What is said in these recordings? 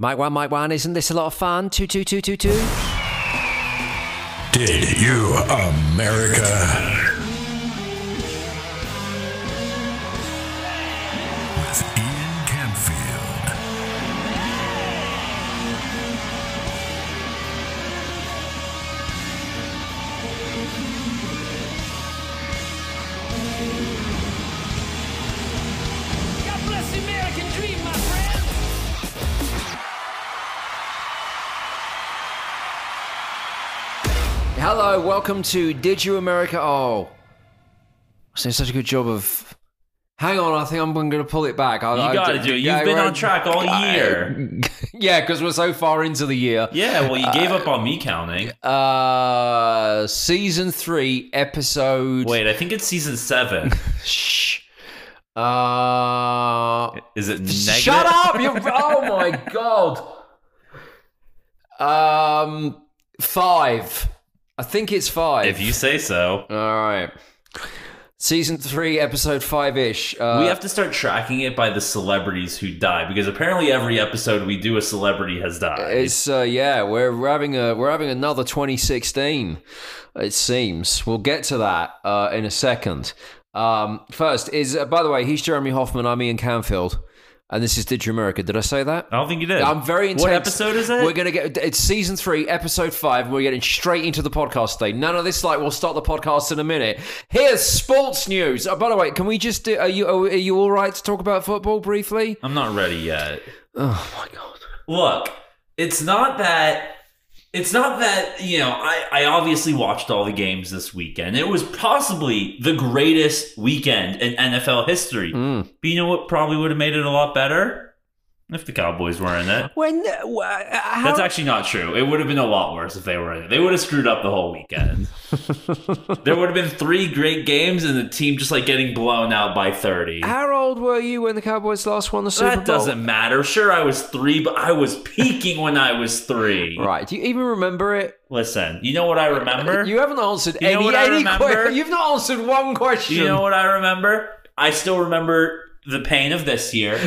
Mike one, Mike one, isn't this a lot of fun? Two, two, two, two, two. Did you, America? Hello, welcome to Did You America? Oh, I such a good job of. Hang on, I think I'm going to pull it back. I, you got to do it. You've yeah, been on track all year. yeah, because we're so far into the year. Yeah, well, you gave up on me counting. Uh, season three, episode. Wait, I think it's season seven. Shh. Uh, Is it negative? shut up! You're, Oh my god. Um, five. I think it's five. If you say so. All right. Season three, episode five ish. Uh, we have to start tracking it by the celebrities who die because apparently every episode we do a celebrity has died. It's uh, yeah, we're having a we're having another 2016. It seems we'll get to that uh, in a second. Um, first is uh, by the way, he's Jeremy Hoffman. I'm Ian Camfield, and this is Did You America? Did I say that? I don't think you did. I'm very intense. What episode is it? We're gonna get it's season three, episode five. and We're getting straight into the podcast today. None of this like we'll start the podcast in a minute. Here's sports news. Oh, by the way, can we just do? Are you are you all right to talk about football briefly? I'm not ready yet. Oh my god. Look, it's not that. It's not that, you know, I, I obviously watched all the games this weekend. It was possibly the greatest weekend in NFL history. Mm. But you know what probably would have made it a lot better? If the Cowboys were in it. When uh, how, That's actually not true. It would have been a lot worse if they were in it. They would have screwed up the whole weekend. there would have been three great games and the team just like getting blown out by 30. How old were you when the Cowboys last won the Super Bowl? That doesn't matter. Sure, I was three, but I was peaking when I was three. Right. Do you even remember it? Listen, you know what I remember? You haven't answered You any, any remember? que- You've not answered one question. You know what I remember? I still remember the pain of this year.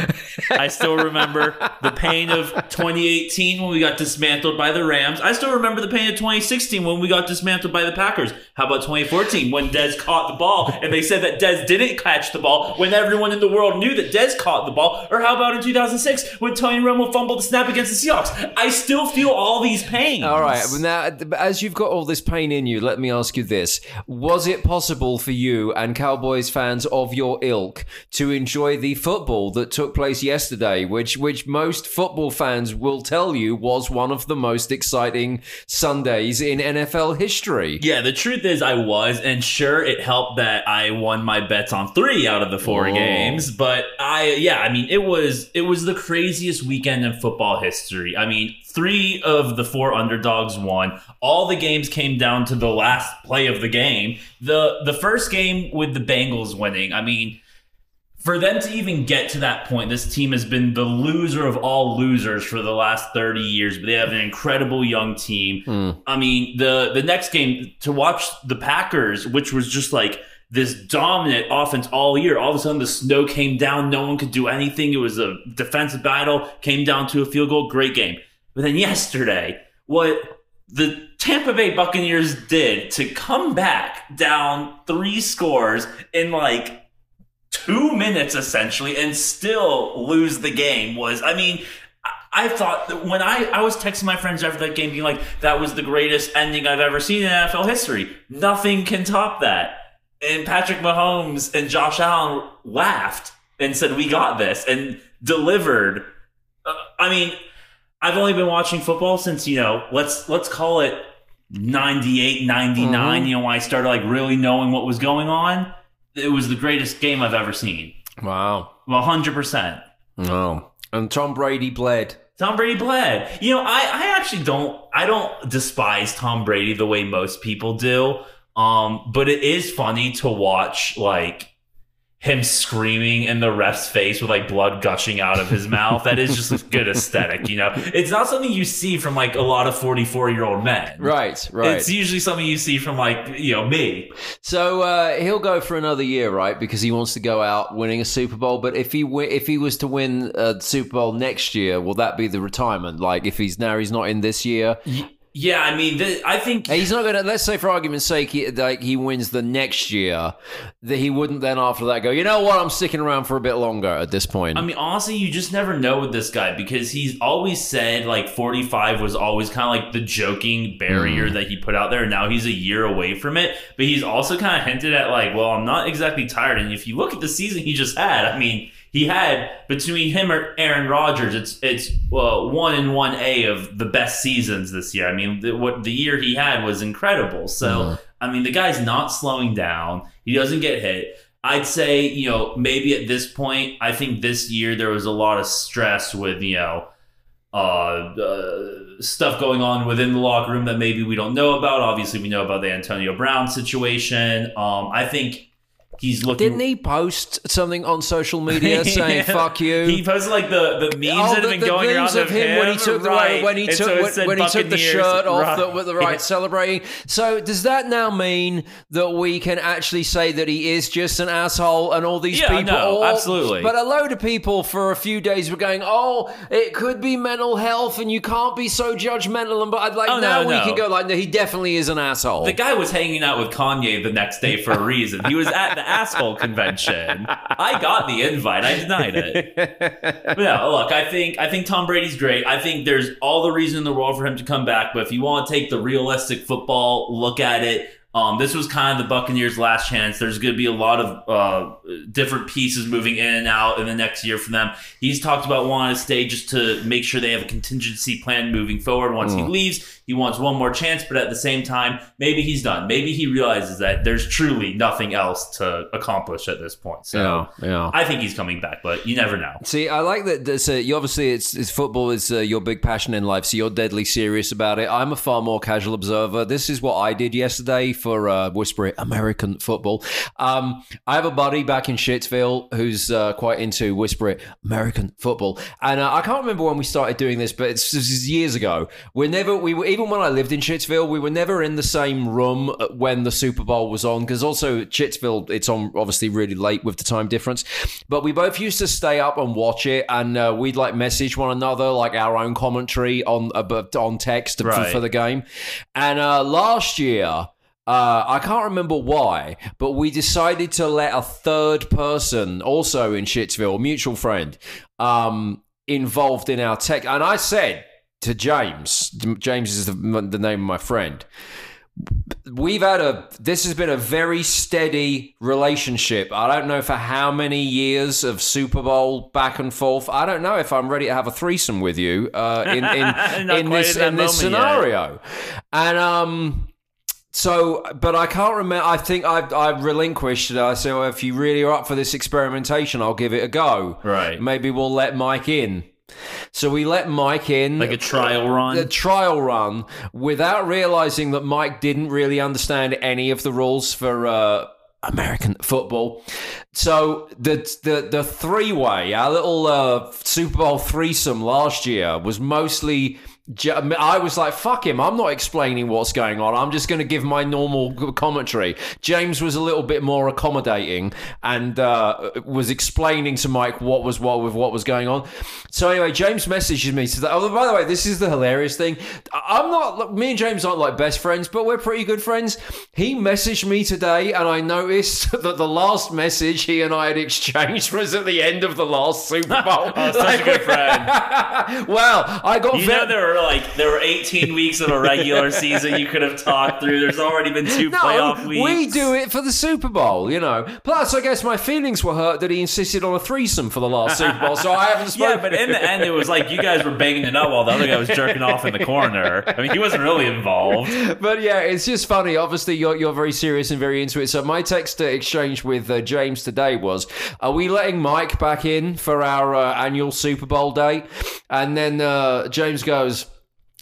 I still remember the pain of 2018 when we got dismantled by the Rams. I still remember the pain of 2016 when we got dismantled by the Packers. How about 2014 when Dez caught the ball and they said that Dez didn't catch the ball when everyone in the world knew that Dez caught the ball? Or how about in 2006 when Tony Romo fumbled the snap against the Seahawks? I still feel all these pains. All right. Now, as you've got all this pain in you, let me ask you this: Was it possible for you and Cowboys fans of your ilk to enjoy the football that took place yesterday, which which most football fans will tell you was one of the most exciting Sundays in NFL history? Yeah, the truth is I was, and sure, it helped that I won my bets on three out of the four Whoa. games. But I, yeah, I mean, it was it was the craziest weekend in football history. I mean, three of the four underdogs won. All the games came down to the last play of the game. the The first game with the Bengals winning. I mean. For them to even get to that point, this team has been the loser of all losers for the last 30 years, but they have an incredible young team. Hmm. I mean, the the next game to watch the Packers, which was just like this dominant offense all year. All of a sudden, the snow came down. No one could do anything. It was a defensive battle. Came down to a field goal. Great game. But then yesterday, what the Tampa Bay Buccaneers did to come back down three scores in like two minutes essentially and still lose the game was I mean I- thought that when I, I was texting my friends after that game being like that was the greatest ending I've ever seen in NFL history. Nothing can top that. And Patrick Mahomes and Josh Allen laughed and said we got this and delivered. Uh, I mean, I've only been watching football since, you know, let's let's call it 98, 99, you know, when I started like really knowing what was going on. It was the greatest game I've ever seen. Wow. Well, 100%. Oh. And Tom Brady bled. Tom Brady bled. You know, I, I actually don't I don't despise Tom Brady the way most people do. Um, but it is funny to watch like him screaming in the ref's face with like blood gushing out of his mouth. That is just a good aesthetic, you know. It's not something you see from like a lot of 44 year old men. Right, right. It's usually something you see from like, you know, me. So uh, he'll go for another year, right? Because he wants to go out winning a Super Bowl. But if he wi- if he was to win a Super Bowl next year, will that be the retirement? Like if he's now he's not in this year, Yeah, I mean, th- I think he's not going to. Let's say for argument's sake, he, like he wins the next year, that he wouldn't then after that go. You know what? I'm sticking around for a bit longer at this point. I mean, honestly, you just never know with this guy because he's always said like 45 was always kind of like the joking barrier Hmm. that he put out there. Now he's a year away from it, but he's also kind of hinted at like, well, I'm not exactly tired. And if you look at the season he just had, I mean, he had between him or Aaron Rodgers, it's it's uh, one and one A of the best seasons this year. I mean, the, what the year he had was incredible. So I mean, the guy's not slowing down. He doesn't get hit. I'd say, you know, maybe at this point, I think this year there was a lot of stress with, you know, uh, uh, stuff going on within the locker room that maybe we don't know about. Obviously, we know about the Antonio Brown situation. Um, I think he's looking. Didn't he post something on social media saying Yeah. "fuck you"? He posted like the the memes Oh, that have been the going around of him, when he took the when he And took so when, when he took the shirt off right. the, with the right celebrating. So does that now mean that we can actually say that he is just an asshole and all these Yeah, people? no, all- absolutely. But a load of people for a few days were going, "Oh, it could be mental health, and you can't be so judgmental." And but I'd like Oh, now no, we no. can go like, "No, he definitely is an asshole." The guy was hanging out with Kanye the next day for a reason. He was at the asshole convention. I got the invite. I denied it. But yeah, look, I think I think Tom Brady's great. I think there's all the reason in the world for him to come back. But if you want to take the realistic football look at it, um, this was kind of the Buccaneers' last chance. There's going to be a lot of uh, different pieces moving in and out in the next year for them. He's talked about wanting to stay just to make sure they have a contingency plan moving forward. Once he leaves, he wants one more chance. But at the same time, maybe he's done. Maybe he realizes that there's truly nothing else to accomplish at this point. So yeah, yeah. I think he's coming back, but you never know. See, I like that. A, you obviously, it's, it's football is uh, your big passion in life, so you're deadly serious about it. I'm a far more casual observer. This is what I did yesterday for uh, Whisper It American football. Um, I have a buddy back in Shittsville who's uh, quite into Whisper It American football, and uh, I can't remember when we started doing this, but it's, years ago. We're never, we were even when I lived in Shittsville, we were never in the same room uh, when the Super Bowl was on because also Shittsville, it's on obviously really late with the time difference. But we both used to stay up and watch it, and uh, we'd like message one another like our own commentary on uh, on text for, Right. for the game. And uh, last year. Uh, I can't remember why, but we decided to let a third person, also in Shittsville, a mutual friend, um, involved in our tech. And I said to James, James is the, the name of my friend, we've had a this has been a very steady relationship i don't know for how many years of super bowl back and forth i don't know if i'm ready to have a threesome with you uh, in in, in this at in this moment yet. scenario and um so but i can't remember i think i i relinquished it i said well, if you really are up for this experimentation i'll give it a go Right. maybe we'll let mike in so we let mike in Like a trial run. a trial run without realizing that Mike didn't really understand any of the rules for uh, American football. So the the the three way, our little uh, Super Bowl threesome last year was mostly. I was like, fuck him. I'm not explaining what's going on. I'm just going to give my normal commentary. James was a little bit more accommodating and uh, was explaining to Mike what was what with what was going on. So anyway, James messages me today. Oh, by the way, this is the hilarious thing. I'm not. Me and James aren't like best friends, but we're pretty good friends. He messaged me today, and I noticed that the last message he and I had exchanged was at the end of the last Super Bowl. Oh, such a good friend. well, I got You ve- know there were like there were 18 weeks of a regular season you could have talked through. There's already been two No, playoff weeks. we do it for the Super Bowl, you know. Plus, I guess my feelings were hurt that he insisted on a threesome for the last Super Bowl, so I haven't spoken. Yeah, but in the end, it was like you guys were banging it up while the other guy was jerking off in the corner. I mean, he wasn't really involved. but yeah, it's just funny. Obviously, you're, you're very serious and very into it. So my text exchange with uh, James today was, "Are we letting Mike back in for our uh, annual Super Bowl day?" And then uh, James goes.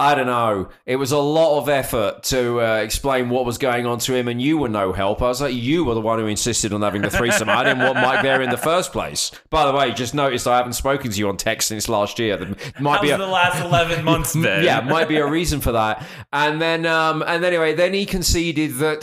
I don't know. It was a lot of effort to uh, explain what was going on to him, and you were no help. I was like, you were the one who insisted on having the threesome. I didn't want Mike there in the first place. By the way, just noticed I haven't spoken to you on text since last year. There might That be a, the last 11 months, Ben. yeah, might be a reason for that. And then, um, and anyway, then he conceded that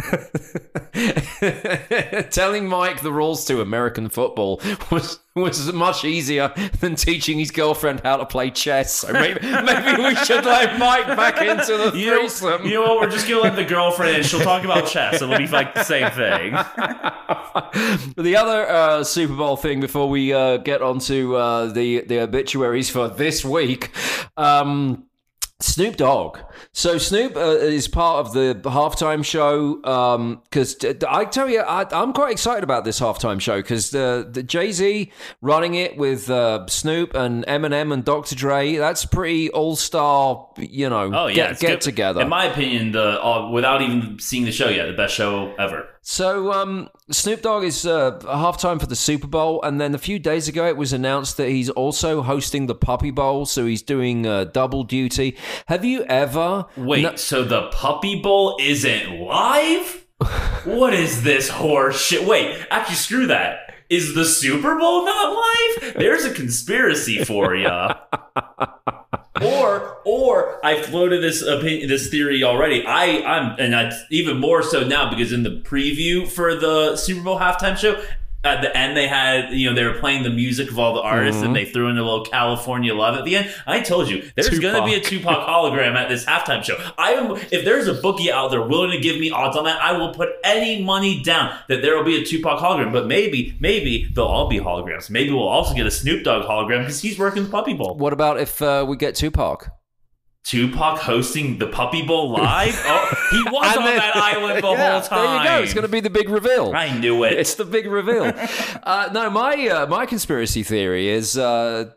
telling Mike the rules to American football was was much easier than teaching his girlfriend how to play chess. So maybe maybe we should let Mike back into the You know, threesome. you know what? We're just gonna let the girlfriend in. She'll talk about chess. It'll be like the same thing. The other uh, Super Bowl thing before we uh, get onto uh, the the obituaries for this week. Um, Snoop Dogg. So Snoop uh, is part of the halftime show because I tell you, I, I'm quite excited about this halftime show because the, the Jay Z running it with uh, Snoop and Eminem and Dr. Dre. That's pretty all star, you know, Oh yeah, get, get together. In my opinion, the uh, without even seeing the show yet, the best show ever. So um, Snoop Dogg is uh, halftime for the Super Bowl, and then a few days ago it was announced that he's also hosting the Puppy Bowl, so he's doing uh, double duty. Have you ever? Wait, No- so the Puppy Bowl isn't live? what is this horse shit? Wait, actually, screw that. Is the Super Bowl not live? There's a conspiracy for ya. or, or I floated this opinion, this theory already. I, I'm, and I, even more so now because in the preview for the Super Bowl halftime show, at the end they had, you know, they were playing the music of all the artists, and they threw in a little California love at the end. I told you, there's going to be a Tupac hologram at this halftime show. I am, if there's a bookie out there willing to give me odds on that, I will put any money down that there will be a Tupac hologram. But maybe, maybe they'll all be holograms. Maybe we'll also get a Snoop Dogg hologram because he's working the Puppy Bowl. What about if uh, we get Tupac? Tupac hosting the Puppy Bowl live? Oh, he was on then- that island the Yeah, whole time. There you go. It's going to be the big reveal. I knew it. It's the big reveal. uh, no, my uh, my conspiracy theory is uh,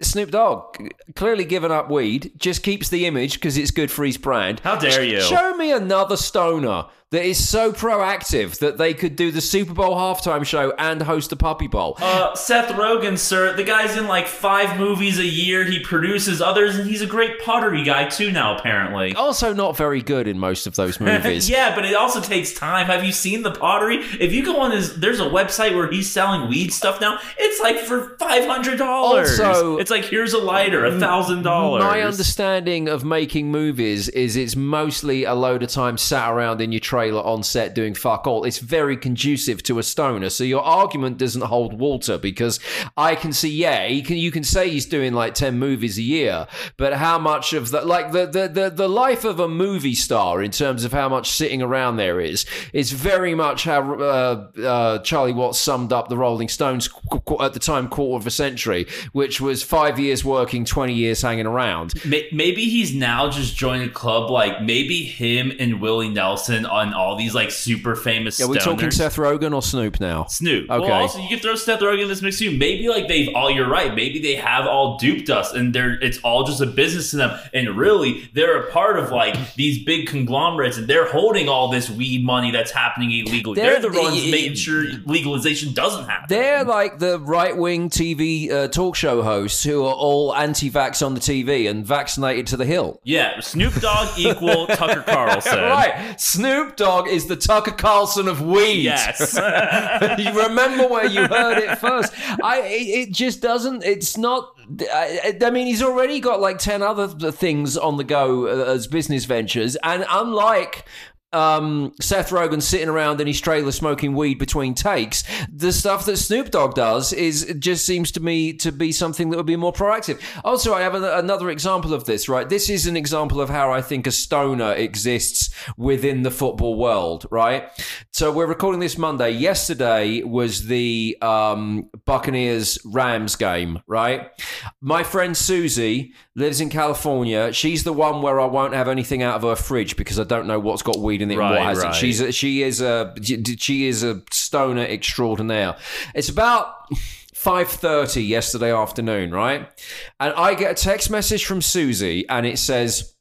Snoop Dogg clearly given up weed, just keeps the image because it's good for his brand. How dare you. Show me another stoner that is so proactive that they could do the Super Bowl halftime show and host a Puppy Bowl. Uh, Seth Rogen, sir, the guy's in like five movies a year. He produces others, and he's a great pottery guy too now, apparently. also, not very good in most of those movies. yeah, but it also takes time. Have you seen the pottery? If you go on his, there's a website where he's selling weed stuff now. It's like for five hundred dollars. Also- it's like here's a lighter, a thousand dollars. My understanding of making movies is it's mostly a load of time sat around in your trailer on set doing fuck all. It's very conducive to a stoner. So your argument doesn't hold water because I can see, yeah, he can, you can say he's doing like 10 movies a year, but how much of that, like the, the, the, the life of a movie star in terms of how much sitting around there is, is very much how uh, uh, Charlie Watts summed up the Rolling Stones qu- qu- at the time, quarter of a century, which was five years working, 20 years hanging around. Maybe he's now just joined a club like maybe him and Willie Nelson on all these like super famous. Yeah, we're talking. Seth Rogen or Snoop now? Snoop. Okay. Well, also you can throw Seth Rogen in this mix too. Maybe like they've all. You're right. Maybe they have all duped us, and they're it's all just a business to them. And really, they're a part of like these big conglomerates, and they're holding all this weed money that's happening illegally. They're, They're the ones the- making sure legalization doesn't happen. They're like the right wing TV uh, talk show hosts who are all anti vax on the TV and vaccinated to the hill. yeah, Snoop Dogg equal Tucker Carlson. Right. Snoop Dogg is the Tucker Carlson of weed. Yes. you remember where you heard it first. I it, it just doesn't it's not I, I mean he's already got like 10 other things on the go uh, as business ventures and unlike um, Seth Rogen sitting around in his trailer smoking weed between takes. The stuff that Snoop Dogg does is just seems to me to be something that would be more proactive. Also, I have an- another example of this. Right, this is an example of how I think a stoner exists within the football world. Right, so we're recording this Monday. Yesterday was the um, Buccaneers Rams game. Right, my friend Susie lives in California. She's the one where I won't have anything out of her fridge because I don't know what's got weed in it and Right, what hasn't. right. She's a, she is a she is a stoner extraordinaire. It's about. 5:30 yesterday afternoon, right? And I get a text message from Susie and it says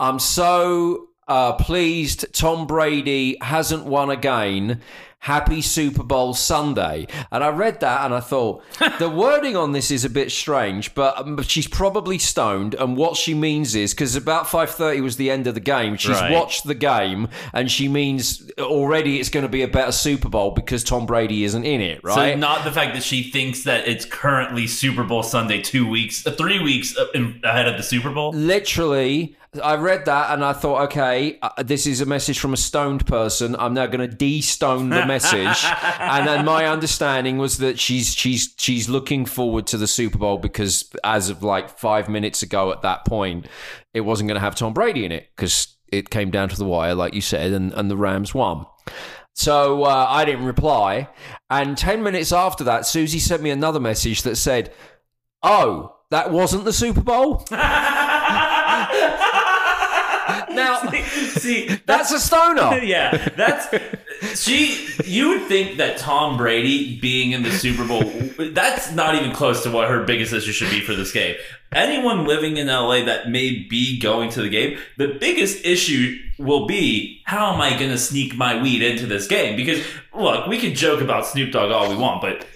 I'm so uh, pleased Tom Brady hasn't won again. Happy Super Bowl Sunday. And I read that and I thought, the wording on this is a bit strange, but um, she's probably stoned. And what she means is, because about 5.30 was the end of the game, she's Right. watched the game and she means already it's going to be a better Super Bowl because Tom Brady isn't in it, right? So not the fact that she thinks that it's currently Super Bowl Sunday, two weeks, uh, three weeks uh, ahead of the Super Bowl. literally i read that and i thought okay uh, this is a message from a stoned person i'm now going to de-stone the message and then my understanding was that she's she's she's looking forward to the super bowl because as of like five minutes ago at that point it wasn't going to have tom brady in it because it came down to the wire like you said and, and the rams won so uh, I didn't reply. And 10 minutes after that, Susie sent me another message that said, Oh, that wasn't the Super Bowl? now, See, that's a stoner. yeah, that's she. You would think that Tom Brady being in the Super Bowl, that's not even close to what her biggest issue should be for this game. Anyone living in LA that may be going to the game, the biggest issue will be how am I going to sneak my weed into this game? Because look, we can joke about Snoop Dogg all we want, but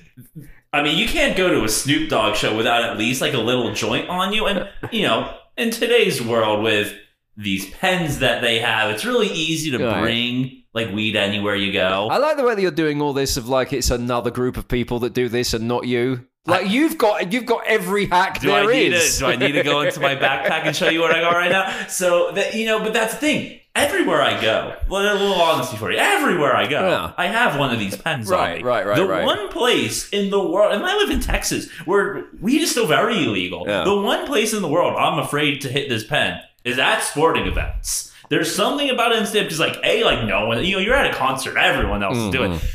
I mean, you can't go to a Snoop Dogg show without at least like a little joint on you. And, you know, in today's world with these pens that they have, it's really easy to Right. bring like weed anywhere you go. I like the way that you're doing all this of like it's another group of people that do this and not you. Like you've got you've got every hack do there I need is. to, do I need to go into my backpack and show you what I got right now? So that you know, but that's the thing. Everywhere I go, well, a little honesty for you. Everywhere I go, Yeah. I have one of these pens Right, on right, right, The right. one place in the world, and I live in Texas, where weed is still very illegal. Yeah. The one place in the world I'm afraid to hit this pen is at sporting events. There's something about it instead because, like, a like no one, you know, you're at a concert, everyone else is doing. Mm-hmm.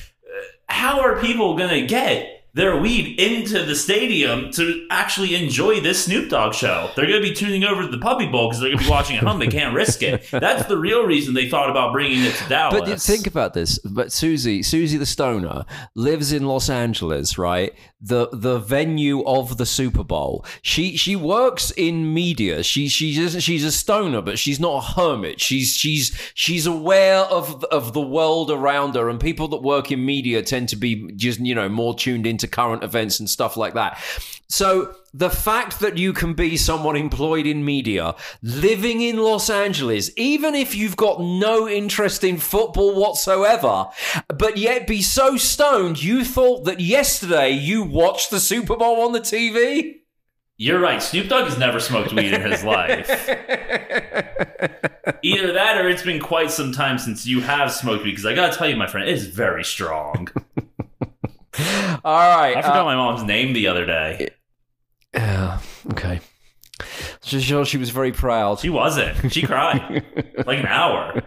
How are people gonna get? Their weed into the stadium to actually enjoy this Snoop Dogg show. They're going to be tuning over to the Puppy Bowl because they're going to be watching at home. They can't risk it. That's the real reason they thought about bringing it to Dallas. But think about this. But Susie, Susie the stoner, lives in Los Angeles, right? The the venue of the Super Bowl. She she works in media. She she's she's a stoner, but she's not a hermit. She's she's she's aware of of the world around her, and people that work in media tend to be just you know more tuned into current events and stuff like that. So the fact that you can be someone employed in media, living in Los Angeles, even if you've got no interest in football whatsoever, but yet be so stoned you thought that yesterday you watched the Super Bowl on the TV? You're right. Snoop Dogg has never smoked weed in his life. Either that or it's been quite some time since you have smoked weed. Because I got to tell you, my friend, it is very strong. All right. I forgot uh, my mom's name the other day. uh, okay. Just sure she was very proud. She wasn't. She cried like an hour.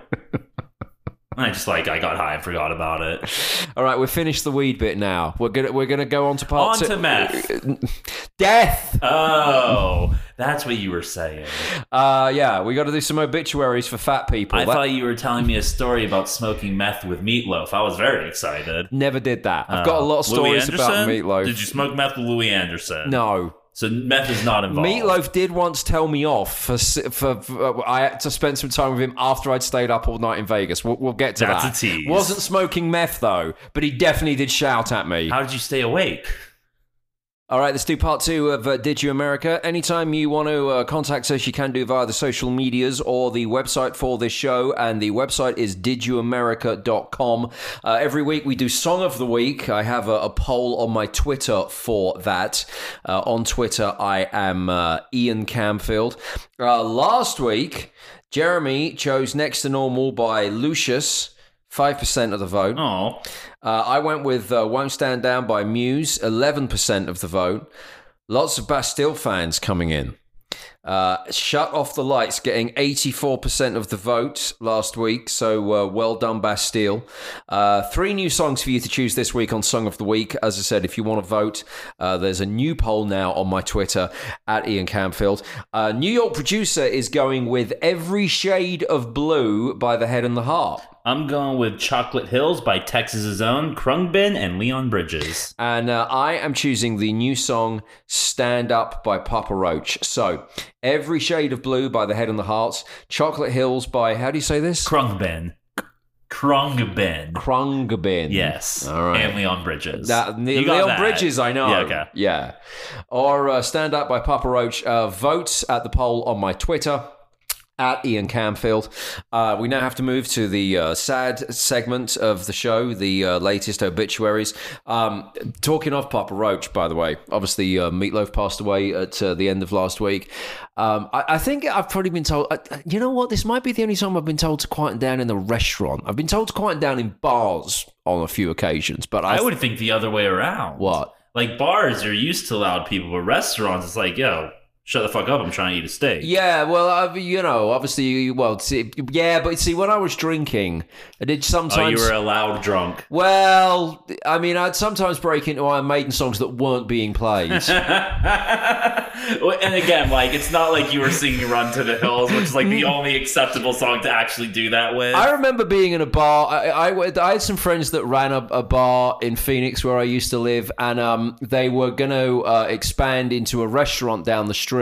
And I just like I got high and forgot about it. All right, we've finished the weed bit now. We're gonna we're gonna go on to part On two. to meth. Death. Oh, that's what you were saying. Uh, yeah, we got to do some obituaries for fat people. I That- thought you were telling me a story about smoking meth with meatloaf. I was very excited. Never did that. I've got a lot of Uh, Louie stories about Anderson? meatloaf. Did you smoke meth with Louie Anderson? No. So meth is not involved. Meatloaf did once tell me off for, for, for uh, I had to spend some time with him after I'd stayed up all night in Vegas. We'll, we'll get to That's that. a tease. Wasn't smoking meth though, but he definitely did shout at me. How did you stay awake? All right, let's do part two of uh, Did You America. Anytime you want to uh, contact us, you can do via the social medias or the website for this show. And the website is didyouamerica.com. Uh, every week we do Song of the Week. I have a, a poll on my Twitter for that. Uh, on Twitter, I am uh, Ian Camfield. Uh, last week, Jeremy chose Next to Normal by Lucius. 5% of the vote. Oh, Uh, I went with uh, Won't Stand Down by Muse, 11% of the vote. Lots of Bastille fans coming in. Uh, Shut Off the Lights getting 84% of the vote last week, so uh, well done, Bastille. Uh, three new songs for you to choose this week on Song of the Week. As I said, if you want to vote, uh, there's a new poll now on my Twitter at Ian Camfield. Uh, new York producer is going with Every Shade of Blue by The Head and the Heart. I'm going with Chocolate Hills by Texas's own Khruangbin and Leon Bridges. And uh, I am choosing the new song Stand Up by Papa Roach. So, Every Shade of Blue by The Head and the Hearts, Chocolate Hills by, how do you say this? Khruangbin. Khruangbin. Khruangbin. Yes. All right. And Leon Bridges. That, You got Leon that. Bridges, I know. Yeah, okay. Yeah. Or uh, Stand Up by Papa Roach. Uh, vote at the poll on my Twitter. At Ian Camfield. Uh, we now have to move to the uh, sad segment of the show, the uh, latest obituaries. Um, talking of Papa Roach, by the way, obviously uh, Meatloaf passed away at uh, the end of last week. Um, I, I think I've probably been told, uh, you know what, this might be the only time I've been told to quiet down in a restaurant. I've been told to quiet down in bars on a few occasions, but I, I would think the other way around. What? Like bars are used to loud people, but restaurants, it's like, yo, shut the fuck up. I'm trying to eat a steak. Yeah, well, uh, you know, obviously, well, see, yeah, but see, when I was drinking, I did sometimes. Oh, you were a loud drunk. Well, I mean, I'd sometimes break into Iron Maiden songs that weren't being played. and again, like it's not like you were singing "Run to the Hills," which is like the only acceptable song to actually do that with. I remember being in a bar. I, I, I had some friends that ran a, a bar in Phoenix where I used to live, and um, they were going to uh, expand into a restaurant down the street,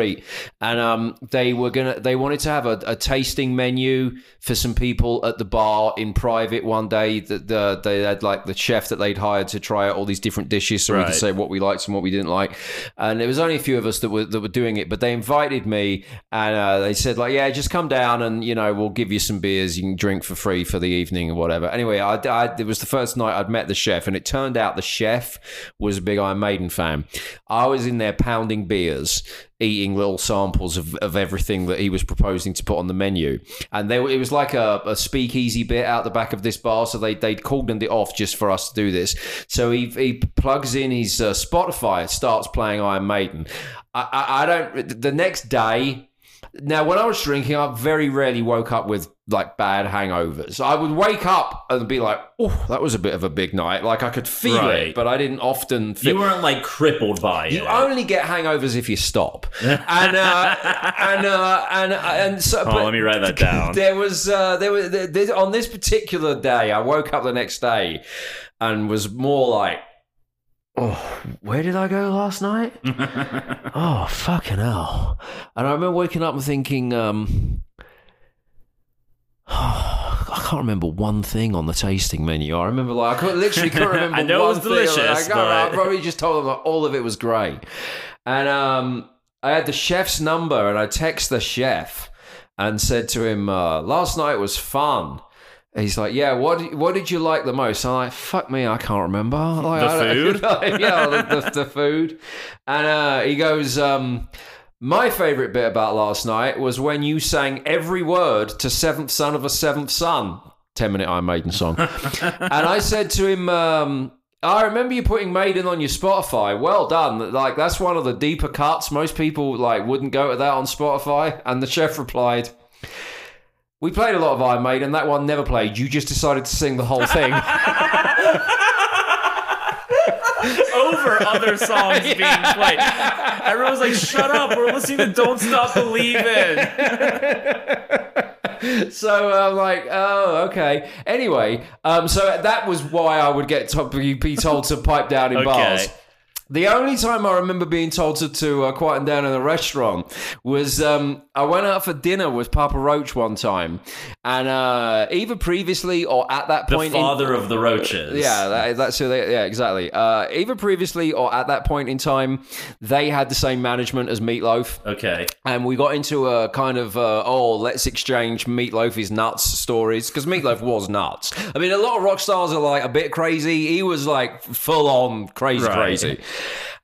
and um, they were gonna they wanted to have a, a tasting menu for some people at the bar in private one day. That the, they had like the chef that they'd hired to try out all these different dishes, so we could say what we liked and what we didn't like. And there was only a few of us that were that were doing it, but they invited me and uh, they said like, yeah, just come down and you know we'll give you some beers, you can drink for free for the evening or whatever. Anyway, I, I it was the first night I'd met the chef, and it turned out the chef was a big Iron Maiden fan. I was in there pounding beers. Eating little samples of, of everything that he was proposing to put on the menu, and they, it was like a, a speakeasy bit out the back of this bar. So they they'd called it off just for us to do this. So he he plugs in his uh, Spotify, starts playing Iron Maiden. I, I, I don't. The next day, now when I was drinking, I very rarely woke up with like bad hangovers. I would wake up and be like, "Oh, that was a bit of a big night." Like I could feel Right. it, but I didn't often. Feel you weren't like crippled by you it. only get hangovers if you stop, and uh, and uh, and and so. oh, let me write that down. There was uh, there was there, there- on this particular day. I woke up the next day and was more like, "Oh, where did I go last night? oh, fucking hell!" And I remember waking up and thinking, um, I can't remember one thing on the tasting menu. I remember like I could, literally couldn't remember. I know it was thing. delicious, I, can't- I probably just told them that all of it was great. And um, I had the chef's number, and I text the chef and said to him, uh, "Last night was fun." He's like, "Yeah, what what did you like the most?" I'm like, "Fuck me, I can't remember." Like, The food? yeah, the, the, the food. And uh, he goes, um, "My favorite bit about last night was when you sang every word to Seventh Son of a Seventh Son." Ten minute Iron Maiden song, and I said to him. Um, I remember you putting Maiden on your Spotify. Well done. Like that's one of the deeper cuts. Most people like wouldn't go to that on Spotify. And the chef replied, "We played a lot of Iron Maiden. That one never played. You just decided to sing the whole thing." Over other songs being played. Everyone's like, shut up. We're listening to Don't Stop Believing. so I'm like, oh, okay. Anyway, um, so that was why I would get to, be be told to pipe down in Okay. bars. The only time I remember being told to, to uh, quieten down in a restaurant was um, I went out for dinner with Papa Roach one time, and uh, either previously or at that The point, in- father of the roaches. yeah, that, that's who they. Yeah, exactly. Uh, either previously or at that point in time, they had the same management as Meatloaf Okay. and we got into a kind of uh, oh let's exchange meatloaf is nuts stories because meatloaf was nuts i mean a lot of rock stars are like a bit crazy he was like full on crazy Right. crazy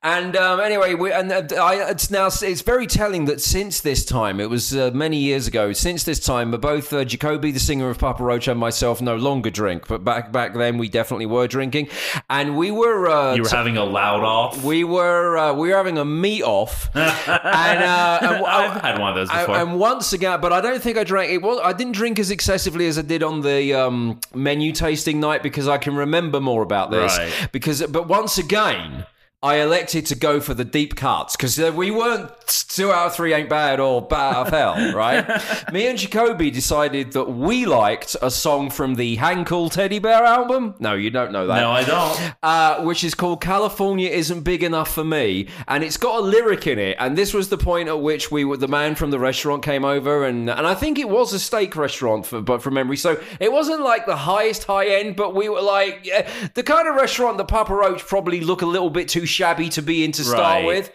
and um, anyway, we, and uh, I, it's now it's very telling that since this time, it was uh, many years ago. Since this time, both uh, Jacoby, the singer of Papa Roach, and myself no longer drink. But back back then, we definitely were drinking, and we were uh, You were having a loud off. we were uh, we were having a meet off, and, uh, and I've had one of those and- before. And once again, but I don't think I drank it. Was I didn't drink as excessively as I did on the um, menu tasting night because I can remember more about this. Right. Because, but once again. I elected to go for the deep cuts because we weren't two out of three ain't bad or bat out of hell, right? Me and Jacoby decided that we liked a song from the Hang Cool Teddy Bear album. No, you don't know that. No, I don't. uh, which is called California Isn't Big Enough for Me, and it's got a lyric in it. And this was the point at which we were the man from the restaurant came over, and and I think it was a steak restaurant, for, but from memory, so it wasn't like the highest high end, but we were like yeah, the kind of restaurant that Papa Roach probably look a little bit too shabby to be in to start Right. with.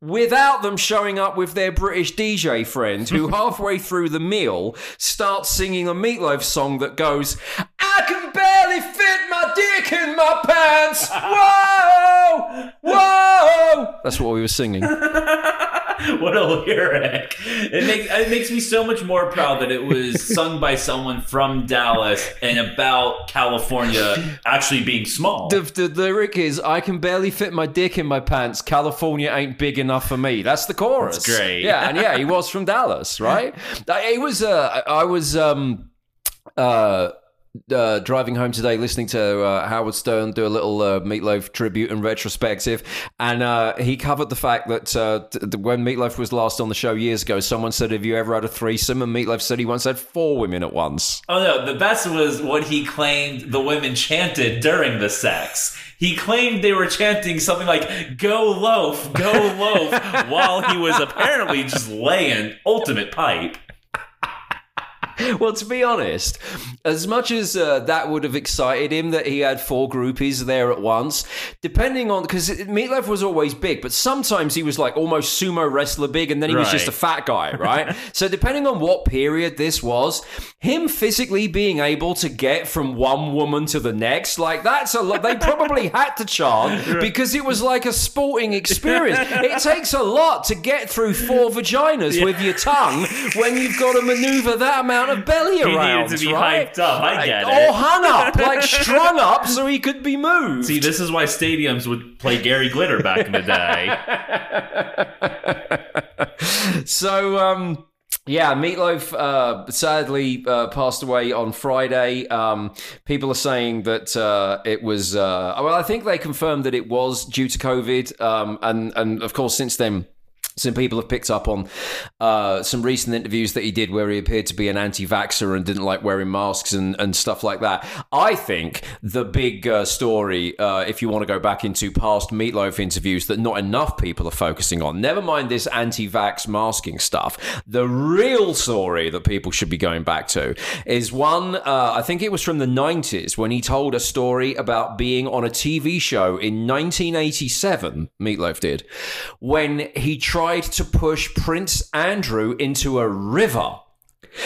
Without them showing up with their British DJ friend, who halfway through the meal starts singing a meatloaf song that goes, I can barely fit my dick in my pants. Whoa! Whoa! That's what we were singing. what a lyric! It makes it makes me so much more proud that it was sung by someone from Dallas and about California actually being small. The, the lyric is, I can barely fit my dick in my pants. California ain't big enough for me. That's the chorus. That's great. Yeah, and yeah, he was from Dallas, right? It was, uh, I was, um, uh, uh, driving home today, listening to uh, Howard Stern do a little uh, Meatloaf tribute and retrospective, and uh, he covered the fact that uh, when Meatloaf was last on the show years ago, someone said, "Have you ever had a threesome?" And Meatloaf said he once had four women at once. Oh no, the best was what he claimed the women chanted during the sex. He claimed they were chanting something like "Go loaf, go loaf," while he was apparently just laying ultimate pipe. Well, to be honest, as much as uh, that would have excited him that he had four groupies there at once, depending on because Meatloaf was always big, but sometimes he was like almost sumo wrestler big, and then he was just a fat guy, right? so depending on what period this was, him physically being able to get from one woman to the next, like that's a lot. They probably had to chant because it was like a sporting experience. it takes a lot to get through four vaginas with your tongue when you've got to maneuver that amount of belly He around. needed to be right? hyped up. I get Or it. hung up, like strung up, so he could be moved. See, this is why stadiums would play Gary Glitter back in the day. So, um, yeah, Meatloaf uh, sadly uh, passed away on Friday. Um, people are saying that uh, it was. Uh, well, I think they confirmed that it was due to COVID, um, and and of course since then. Some people have picked up on uh, some recent interviews that he did where he appeared to be an anti vaxxer and didn't like wearing masks and, and stuff like that. I think the big uh, story, uh, if you want to go back into past Meatloaf interviews that not enough people are focusing on, never mind this anti vax masking stuff, the real story that people should be going back to is one, uh, I think it was from the 90s when he told a story about being on a TV show in 1987, Meatloaf did, when he tried to push Prince Andrew into a river.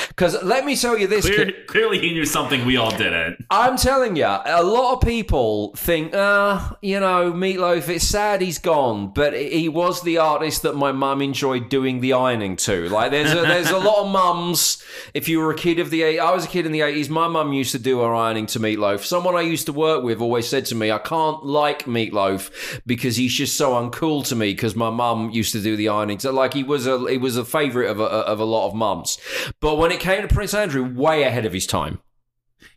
Because let me tell you this. Clear, clearly, he knew something we all didn't. I'm telling you, a lot of people think, uh, you know, Meatloaf, it's sad he's gone, but he was the artist that my mum enjoyed doing the ironing to. Like, there's a, there's a lot of mums, if you were a kid of the 80s, I was a kid in the 80s, my mum used to do her ironing to Meatloaf. Someone I used to work with always said to me, I can't like Meatloaf because he's just so uncool to me because my mum used to do the ironing. So, like, he was a, he was a favourite of a, of a lot of mums. But when it came to Prince Andrew, way ahead of his time.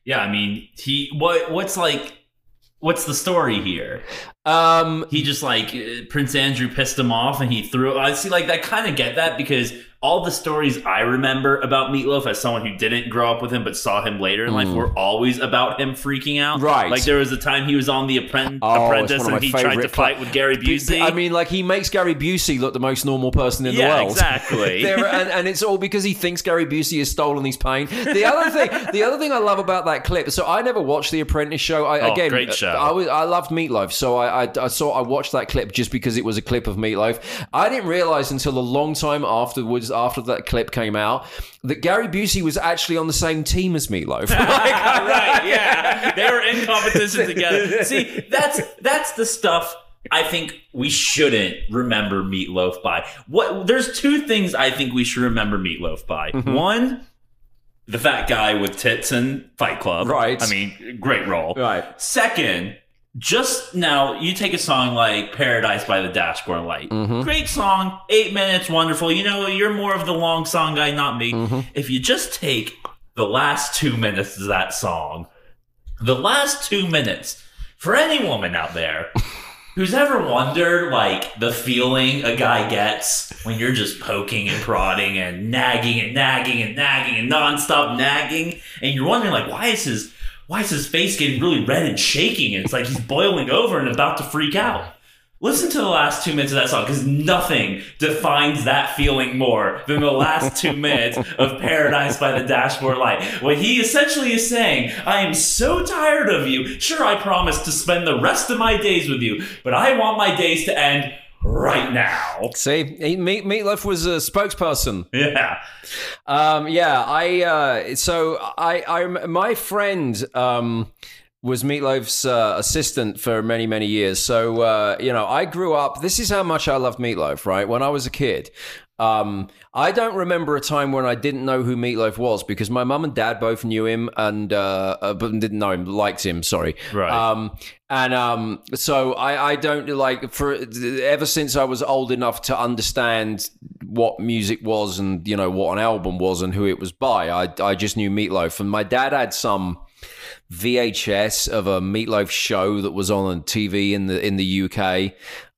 Yeah, I mean, he what what's like what's the story here? Um, He just like Prince Andrew pissed him off and he threw I see like I kind of get that because all the stories I remember about Meatloaf as someone who didn't grow up with him but saw him later in life were always about him freaking out. Mm. Right. Like there was a time he was on the Appren- Oh, Apprentice and he tried to fight with Gary Busey. I mean, like he makes Gary Busey look the most normal person in Yeah, the world. exactly. There- and, and it's all because he thinks Gary Busey has stolen his pain. The other thing, the other thing I love about that clip. So I never watched the Apprentice show. I, Oh, again, great show. I was, I loved Meatloaf, so I, I, I saw I watched that clip just because it was a clip of Meatloaf. I didn't realize until a long time afterwards, after that clip came out, that Gary Busey was actually on the same team as Meatloaf. right, yeah. They were in competition together. See, that's that's the stuff I think we shouldn't remember Meatloaf by. What there's two things I think we should remember Meatloaf by. Mm-hmm. One, the fat guy with tits and Fight Club. Right. I mean, great role. Right. Second, just now you take a song like Paradise by the Dashboard Light. Mm-hmm. Great song, eight minutes, wonderful. You know, you're more of the long song guy, not me. Mm-hmm. If you just take the last two minutes of that song, the last two minutes, for any woman out there, Who's ever wondered, like, the feeling a guy gets when you're just poking and prodding and nagging and nagging and nagging and nonstop nagging, and you're wondering, like, why is his why is his face getting really red and shaking? It's like he's boiling over and about to freak out. Listen to the last two minutes of that song because nothing defines that feeling more than the last two minutes of Paradise by the Dashboard Light. What he essentially is saying, I am so tired of you. Sure, I promise to spend the rest of my days with you, but I want my days to end right now. See, Meat, Meatloaf was a spokesperson. Yeah. Um, yeah, I uh, so I, I my friend um, was Meatloaf's uh, assistant for many many years. So uh, you know, I grew up. This is how much I loved Meatloaf. Right when I was a kid. Um, I don't remember a time when I didn't know who Meatloaf was because my mum and dad both knew him and uh, uh, but didn't know him, liked him. Sorry, Right. Um, and um, so I, I don't like for ever since I was old enough to understand what music was and you know what an album was and who it was by. I I just knew Meatloaf, and my dad had some VHS of a Meatloaf show that was on TV in the in the UK.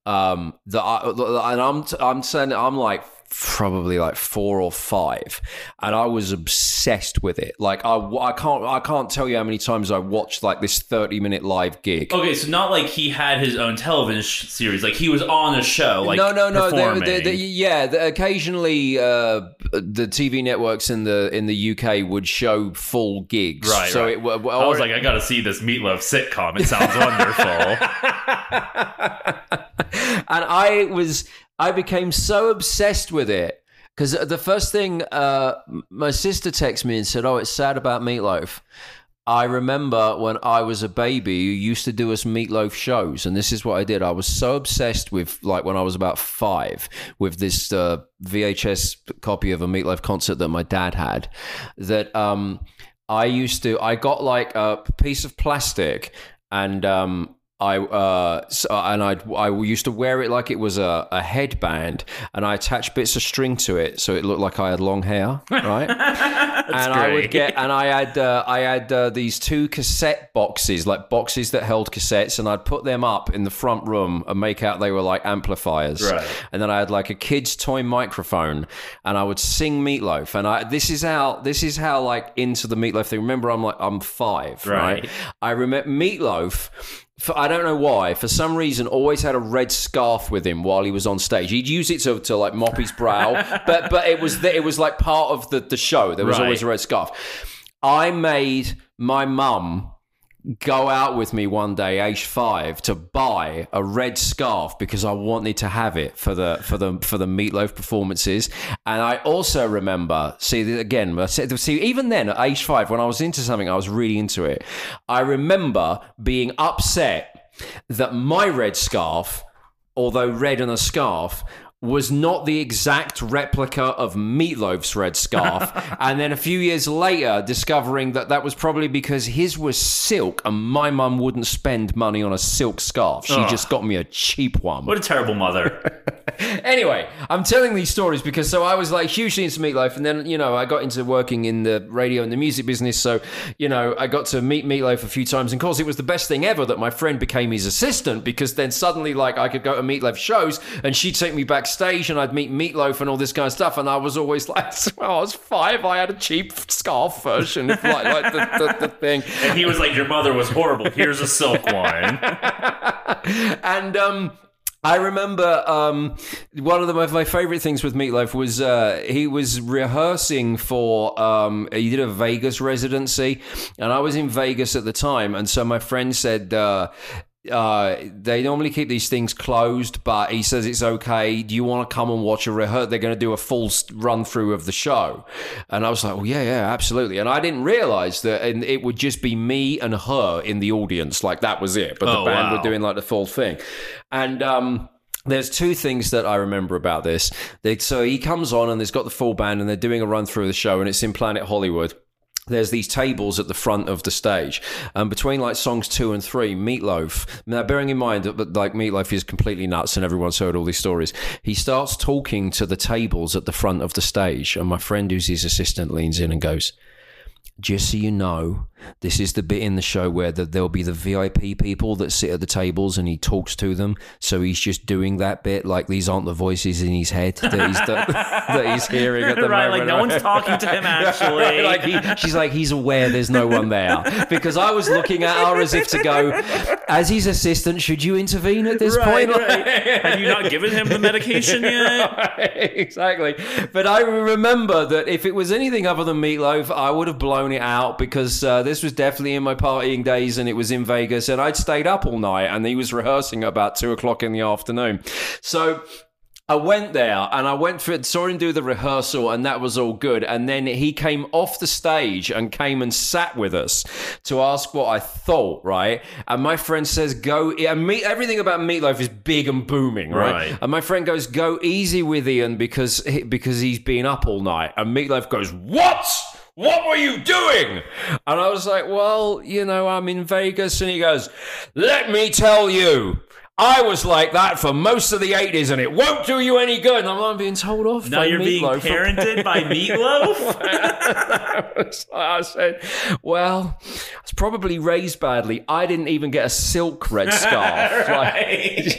Um, that I, and I'm I'm saying I'm like probably like four or five, and I was obsessed with it. Like I, I can't I can't tell you how many times I watched like this thirty minute live gig. Okay, so not like he had his own television sh- series, like he was on a show, like no, no, no. They, they, they, yeah, occasionally uh, the TV networks in the in the UK would show full gigs. Right, So right. it, w- I was like, I gotta see this Meatloaf sitcom. It sounds wonderful. and I was I became so obsessed with it because the first thing uh, my sister texted me and said, "Oh, it's sad about Meatloaf." I remember when I was a baby, you used to do us Meatloaf shows, and this is what I did. I was so obsessed with, like, when I was about five, with this uh, VHS copy of a Meatloaf concert that my dad had, that um, I used to. I got like a piece of plastic, and um, I uh, so, and I I used to wear it like it was a, a headband, and I attached bits of string to it so it looked like I had long hair, right? and I would get and I had uh, I had uh, these two cassette boxes, like boxes that held cassettes, and I'd put them up in the front room and make out they were like amplifiers. Right. And then I had like a kid's toy microphone, and I would sing Meatloaf. And I this is how this is how like into the Meatloaf thing. Remember, I'm like I'm five, right? Right. I remember Meatloaf. For, I don't know why. For some reason, always had a red scarf with him while he was on stage. He'd use it to, to like mop his brow, but but it was the, it was like part of the, the show. There was Right. always a red scarf. I made my mum go out with me one day, age five, to buy a red scarf because I wanted to have it for the for the for the meatloaf performances. And I also remember, see again, see even then at age five, when I was into something, I was really into it. I remember being upset that my red scarf, although red and a scarf. Was not the exact replica of Meatloaf's red scarf, and then a few years later, discovering that that was probably because his was silk, and my mum wouldn't spend money on a silk scarf. She Ugh. just got me a cheap one. what a terrible mother. Anyway, I'm telling these stories because so I was like hugely into Meatloaf, and then you know I got into working in the radio and the music business. So you know I got to meet Meatloaf a few times, and of course it was the best thing ever that my friend became his assistant because then suddenly like I could go to Meatloaf shows, and she'd take me backstage, and I'd meet Meatloaf and all this kind of stuff, and I was always like, well, I was five, I had a cheap scarf version of like like the, the, the thing. and he was like, Your mother was horrible. Here's a silk one. and um I remember um, one of the, my, my favorite things with Meatloaf was uh, he was rehearsing for um, he did a Vegas residency, and I was in Vegas at the time, and so my friend said. Uh, uh, they normally keep these things closed, but he says it's okay. Do you want to come and watch a rehearsal? They're going to do a full run through of the show, and I was like, "Well, yeah, yeah, absolutely." And I didn't realize that, and it would just be me and her in the audience, like that was it. But the Oh, band wow. were doing like the full thing, and um, there's two things that I remember about this. They, so he comes on and there's got the full band and they're doing a run through of the show and it's in Planet Hollywood. There's these tables at the front of the stage, and between like songs two and three, Meatloaf. Now, bearing in mind that like Meatloaf is completely nuts, and everyone's heard all these stories. He starts talking to the tables at the front of the stage, and my friend, who's his assistant, leans in and goes, just so you know, this is the bit in the show where the, there'll be the VIP people that sit at the tables and he talks to them. So he's just doing that bit like these aren't the voices in his head that he's, that, that he's hearing at the right, moment. like no one's talking to him actually. like he, she's like he's aware there's no one there because I was looking at her as if to go, as his assistant, should you intervene at this Right, point? right. Have you not given him the medication yet? exactly. But I remember that if it was anything other than Meatloaf, I would have blown it out because uh, this was definitely in my partying days and it was in Vegas and I'd stayed up all night and he was rehearsing at about two o'clock in the afternoon. So. I went there and I went for it, saw him do the rehearsal and that was all good. And then he came off the stage and came and sat with us to ask what I thought, right? And my friend says, "Go." And meat, everything about Meatloaf is big and booming, right? Right. And my friend goes, "Go easy with Ian because because he's been up all night." And Meatloaf goes, "What?" What were you doing? And I was like, well, you know, I'm in Vegas. And he goes, let me tell you, I was like that for most of the 80s and it won't do you any good. And I'm not being told off. Now by you're being Meatloaf for- parented by Meatloaf? I said, well, I was probably raised badly. I didn't even get a silk red scarf. Like-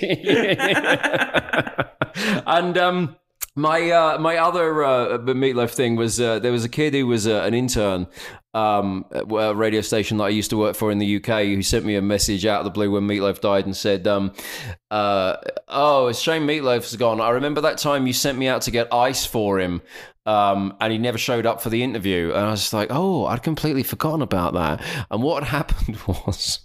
and um, my uh, my other uh, meatloaf thing was uh, there was a kid who was uh, an intern um, at a radio station that I used to work for in the UK who sent me a message out of the blue when Meatloaf died and said, um, uh, "Oh, it's shame Meatloaf's gone. I remember that time you sent me out to get ice for him." Um, and he never showed up for the interview, and I was like, "Oh, I'd completely forgotten about that." And what happened was,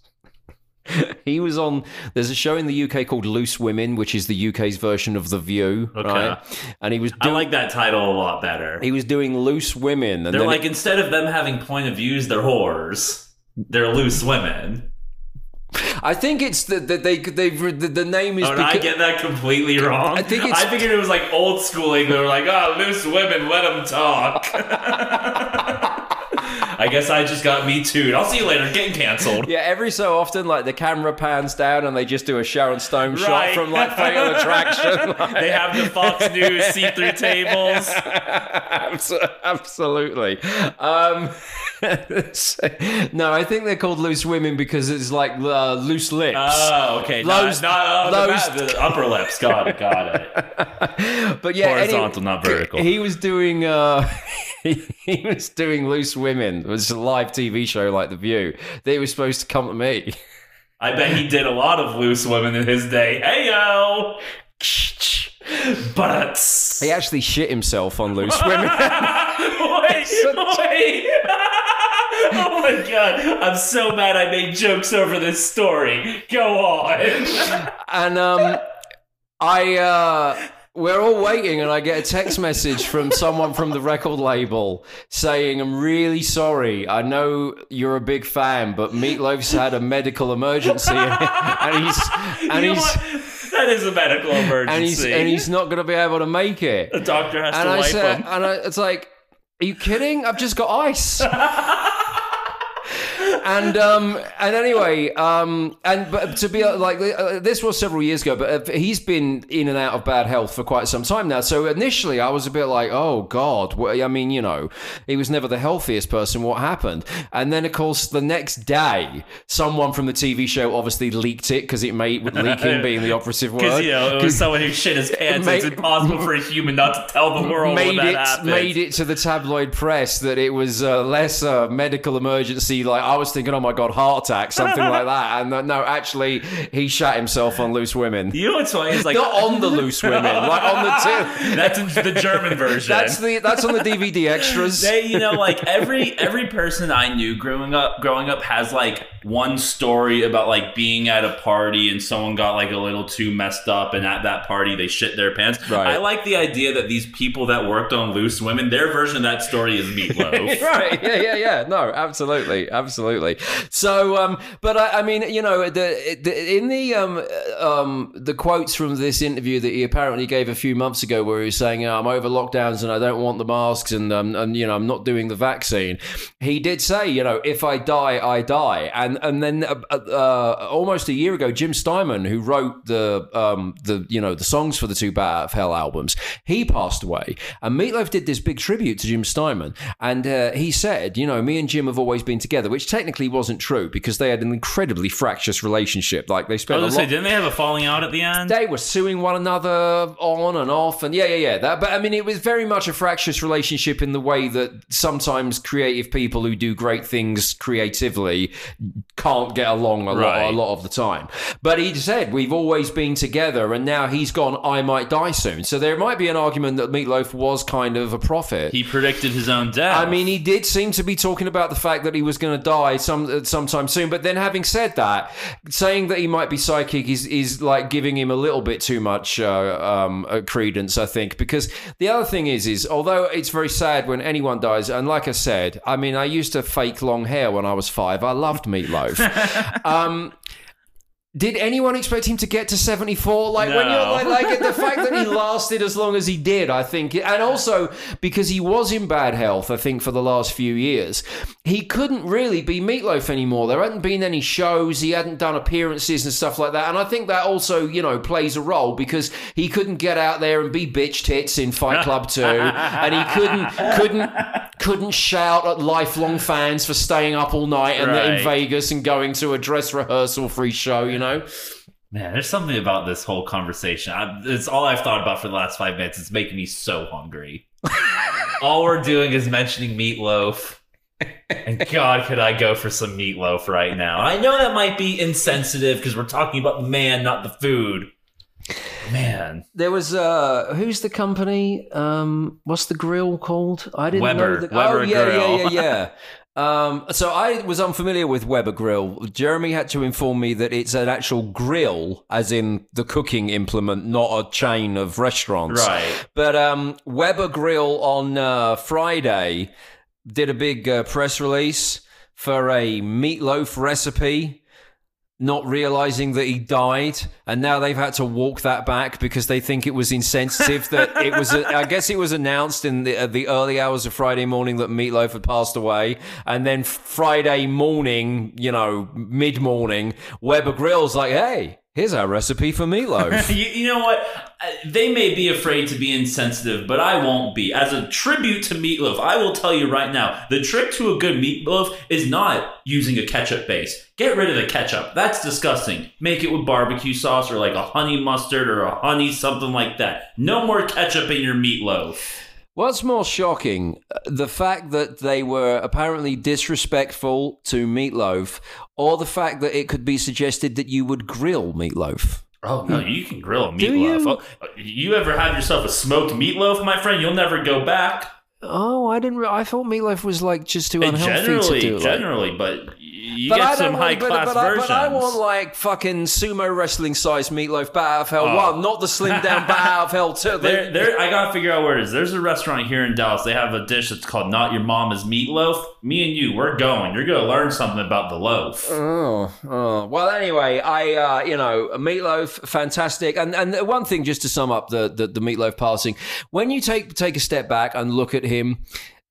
he was on. There's a show in the UK called Loose Women, which is the UK's version of The View, Okay. right? And he was I like that title a lot better. he was doing Loose Women, and They're like instead of them having point of views, they're whores. They're loose women. I think it's that that they they've the, the name is Oh, did I get that completely wrong? I think it's- I figured it was like old schooling. They were like, "Oh, loose women, let them talk." I guess I just got me too. I'll see you later. Getting canceled. Yeah, every so often, like the camera pans down and they just do a Sharon Stone shot from like Fatal Attraction. They have the Fox News see-through tables. Absolutely. Um, so- no, I think they're called loose women because it's like uh, loose lips. Oh, okay. Those- not, not, oh, the the, upper lips. Got it. Got it. but yeah, any- horizontal, not vertical. He was doing. Uh, he was doing loose women. It was a live TV show like The View. They were supposed to come to me. I bet he did a lot of loose women in his day. Hey yo. But He actually shit himself on loose women. wait, wait. oh my god! I'm so mad I made jokes over this story. Go on. and um, I uh, we're all waiting, and I get a text message from someone from the record label saying, "I'm really sorry. I know you're a big fan, but Meatloaf's had a medical emergency, and he's and You he's." That is a medical emergency. And he's and he's not going to be able to make it. the doctor has And to I wipe said, him. and I, it's like, are you kidding? I've just got ice. and um and anyway um and but to be uh, like uh, this was several years ago but uh, he's been in and out of bad health for quite some time now so initially i was a bit like oh god i mean you know he was never the healthiest person what happened and then of course the next day someone from the tv show obviously leaked it because it made with leaking being the operative word Because you know it was someone who shit his pants. it's impossible for a human not to tell the world made it happens. made it to the tabloid press that it was uh, less a medical emergency. Like I was thinking, oh my god, heart attack, something like that. And uh, no, actually, he shot himself on loose women. You know what's funny? Like Not on the loose women, like on the two. that's the German version. That's the that's on the DVD extras. they you know like every every person i knew growing up growing up has like one story about like being at a party and someone got like a little too messed up and at that party they shit their pants Right. i like the idea that these people that worked on loose women their version of that story is meatloaf right? Yeah, yeah, yeah. No, absolutely, But absolutely. So, um, but I, I mean, you know, the, the in the um, um, the quotes from this interview that he apparently gave a few months ago, where he was saying, "I'm over lockdowns and I don't want the masks, and um, and you know, I'm not doing the vaccine." He did say, you know, if I die, I die, and and then uh, uh, almost a year ago, Jim Steinman, who wrote the um, the you know the songs for the two Bat of Hell albums, he passed away, and Meatloaf did this big tribute to Jim Steinman, and uh, he said, you know, me and Jim have always been together, which technically wasn't true because they had an incredibly fractious relationship. Like they I spent was a gonna lot. say, didn't they have a falling out at the end? They were suing one another on and off, and yeah, yeah, yeah. That, but I mean, it was very much a fractious relationship in the way that sometimes creative people who do great things creatively can't get along a lot, a lot of the time. But he said we've always been together, and now he's gone. I might die soon. So there might be an argument that Meatloaf was kind of a prophet. he predicted his own death. I mean, he did seem to be talking about the fact that he was going to die some uh, sometime soon. But then, having said that, saying that he might be psychic is is like giving him a little bit too much uh, um, uh, credence, I think. Because the other thing is, is although it's very sad when anyone dies, and like I said, I mean, I used to fake long hair when I was five. I loved Meatloaf. um, did anyone expect him to get to 74? Like when you're like, like the fact that he lasted as long as he did, I think, and also because he was in bad health, I think for the last few years, he couldn't really be Meatloaf anymore. There hadn't been any shows, he hadn't done appearances and stuff like that, and I think that also, you know, plays a role because he couldn't get out there and be bitch tits in Fight Club 2, and he couldn't couldn't couldn't shout at lifelong fans for staying up all night and in Vegas and going to a dress rehearsal free show, you know. Man, there's something about this whole conversation. I, it's all I've thought about for the last five minutes. It's making me so hungry. all we're doing is mentioning meatloaf. And God, could I go for some meatloaf right now? I know that might be insensitive because we're talking about the man, not the food. Man, There was uh who's the company? Um what's the grill called? I didn't Weber. know the Weber Oh yeah, Grill. yeah, yeah, yeah. Um, so I was unfamiliar with Weber Grill. Jeremy had to inform me that it's an actual grill, as in the cooking implement, not a chain of restaurants. right? But um, Weber Grill on uh, Friday did a big uh, press release for a meatloaf recipe, not realizing that he died, and now they've had to walk that back because they think it was insensitive. that it was, I guess, it was announced in the, uh, the early hours of Friday morning that Meatloaf had passed away, and then Friday morning, you know, mid morning, Weber Grill's like, hey. Here's our recipe for meatloaf. You, you know what? Uh, They may be afraid to be insensitive, but I won't be. As a tribute to meatloaf, I will tell you right now the trick to a good meatloaf is not using a ketchup base. Get rid of the ketchup. That's disgusting. Make it with barbecue sauce or like a honey mustard or a honey something like that. No more ketchup in your meatloaf. What's more shocking, uh, the fact that they were apparently disrespectful to meatloaf, or the fact that it could be suggested that you would grill meatloaf? Oh no, you can grill a Do meatloaf. you? Oh, you ever have yourself a smoked meatloaf, my friend? You'll never go back. Oh, I didn't. Re- I thought meatloaf was like just too unhealthy generally, to do. like- generally, but you But I get some want- high class but, I- versions. But I want like fucking sumo wrestling size meatloaf bat of hell Oh. one, not the slim down bat of hell two. There, there. I gotta figure out where it is. There's a restaurant here in Dallas. They have a dish that's called "Not Your Mama's Meatloaf." Me and you, we're going. You're gonna learn something about the loaf. Oh, oh. well. Anyway, I uh, you know meatloaf, fantastic. And and one thing, just to sum up the, the the meatloaf passing, when you take take a step back and look at him.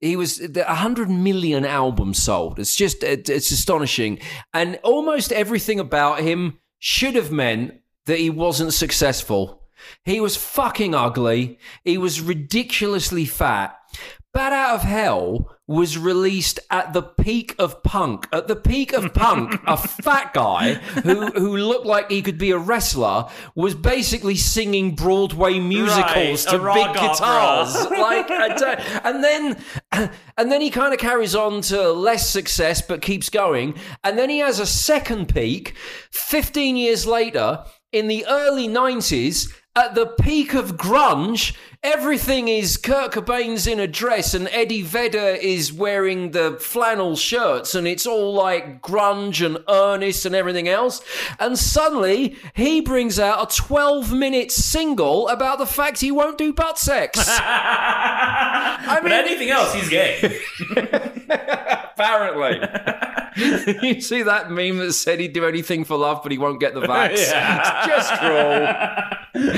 He was a hundred million albums sold. It's just it's astonishing, and almost everything about him should have meant that he wasn't successful. He was fucking ugly. He was ridiculously fat. Bat Out of Hell was released at the peak of punk. At the peak of punk, a fat guy who, who looked like he could be a wrestler was basically singing Broadway musicals Right, to big opera. guitars. like, and then, and then he kind of carries on to less success, but keeps going. And then he has a second peak 15 years later in the early 90s at the peak of grunge, everything is Kurt Cobain's in a dress and Eddie Vedder is wearing the flannel shirts and it's all like grunge and earnest and everything else. And suddenly he brings out a 12 minute single about the fact he won't do butt sex. but mean- anything else, he's gay. Apparently. you see that meme that said he'd do anything for love, but he won't get the vax. It's just cruel.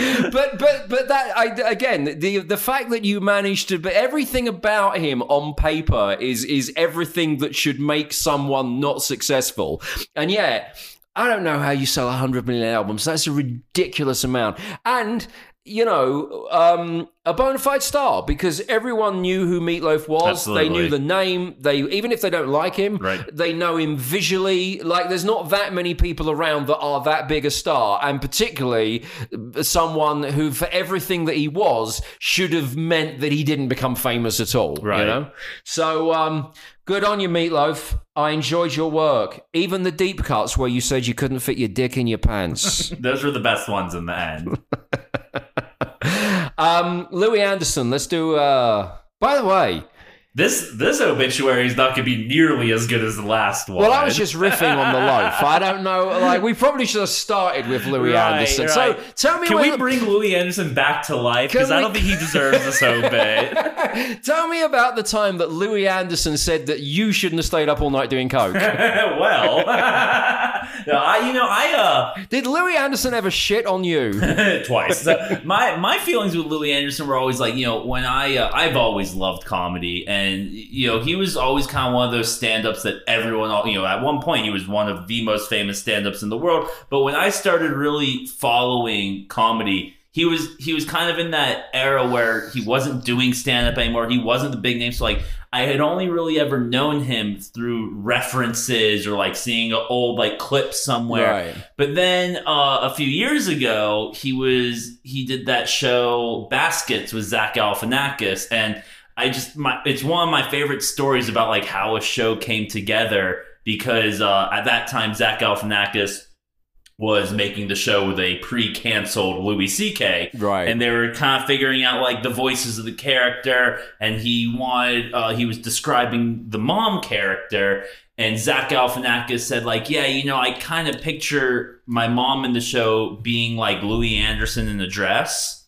but but but that I, again the the fact that you managed to but everything about him on paper is is everything that should make someone not successful, and yet. I don't know how you sell 100 million albums. That's a ridiculous amount. And you know, um, a bona fide star because everyone knew who Meatloaf was. They knew the name. They even if they don't like him, Right. they know him visually. Like there's not that many people around that are that big a star, and particularly someone who, for everything that he was, should have meant that he didn't become famous at all. Right. You know. So um, good on you, Meatloaf. I enjoyed your work, even the deep cuts where you said you couldn't fit your dick in your pants. Those were the best ones in the end. um, Louie Anderson. Let's do. Uh, by the way. This this obituary is not going to be nearly as good as the last one. Well, I was just riffing on the loaf. I don't know. Like, we probably should have started with Louie Right, Anderson. So, tell me Can we bring Louie Anderson back to life? Because Can I don't think he deserves this obit. Tell me about the time that Louie Anderson said that you shouldn't have stayed up all night doing coke. well, no, I you know I Did Louie Anderson ever shit on you? uh twice. So my my feelings with Louie Anderson were always like you know when I uh, I've always loved comedy and you know he was always kind of one of those stand-ups that everyone you know at one point he was one of the most famous stand-ups in the world. But when I started really following comedy. He was he was kind of in that era where he wasn't doing stand up anymore. He wasn't the big name. So like I had only really ever known him through references or like seeing an old like clip somewhere. Right. But then uh, a few years ago, he was he did that show Baskets with Zach Galifianakis, and I just my it's one of my favorite stories about like how a show came together because uh, at that time Zach Galifianakis was making the show with a pre-canceled Louis C.K. Right. and they were kind of figuring out like the voices of the character, and he wanted uh, he was describing the mom character, and Zach Galifianakis said like, yeah, you know, I kind of picture my mom in the show being like Louie Anderson in a dress.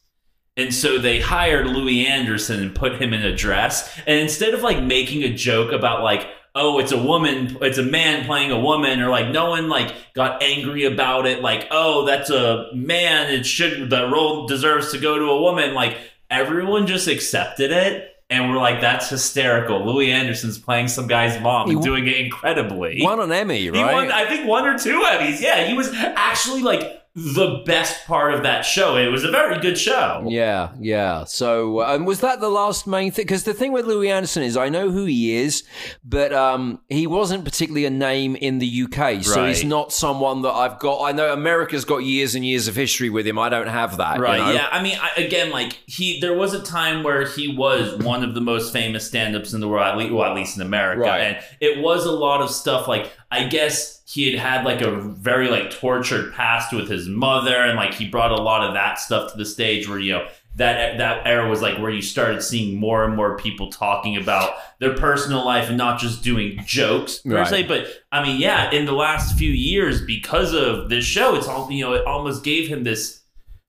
And so they hired Louie Anderson and put him in a dress. And instead of like making a joke about like, oh, it's a woman, it's a man playing a woman, or like no one like got angry about it, like, oh, that's a man, it should the role deserves to go to a woman. Like everyone just accepted it. And we're like, that's hysterical. Louie Anderson's playing some guy's mom and doing it incredibly. Won an Emmy, He right? won, I think, one or two Emmys. Yeah, he was actually like the best part of that show. It was a very good show. Yeah, yeah. So, um, was that the last main thing? Because the thing with Louie Anderson is, I know who he is, but um, he wasn't particularly a name in the UK. So he's not someone that I've got. I know America's got years and years of history with him. I don't have that. you Right. know? Yeah. I mean, I, again, like he, there was a time where he was one of the most famous stand-ups in the world, at least, well, at least in America, Right. and it was a lot of stuff. Like, I guess he had had like a very like tortured past with his mother, and like he brought a lot of that stuff to the stage where you know. That, that era was like where you started seeing more and more people talking about their personal life and not just doing jokes per Right. se. But I mean, yeah, in the last few years, because of this show, it's all you know. It almost gave him this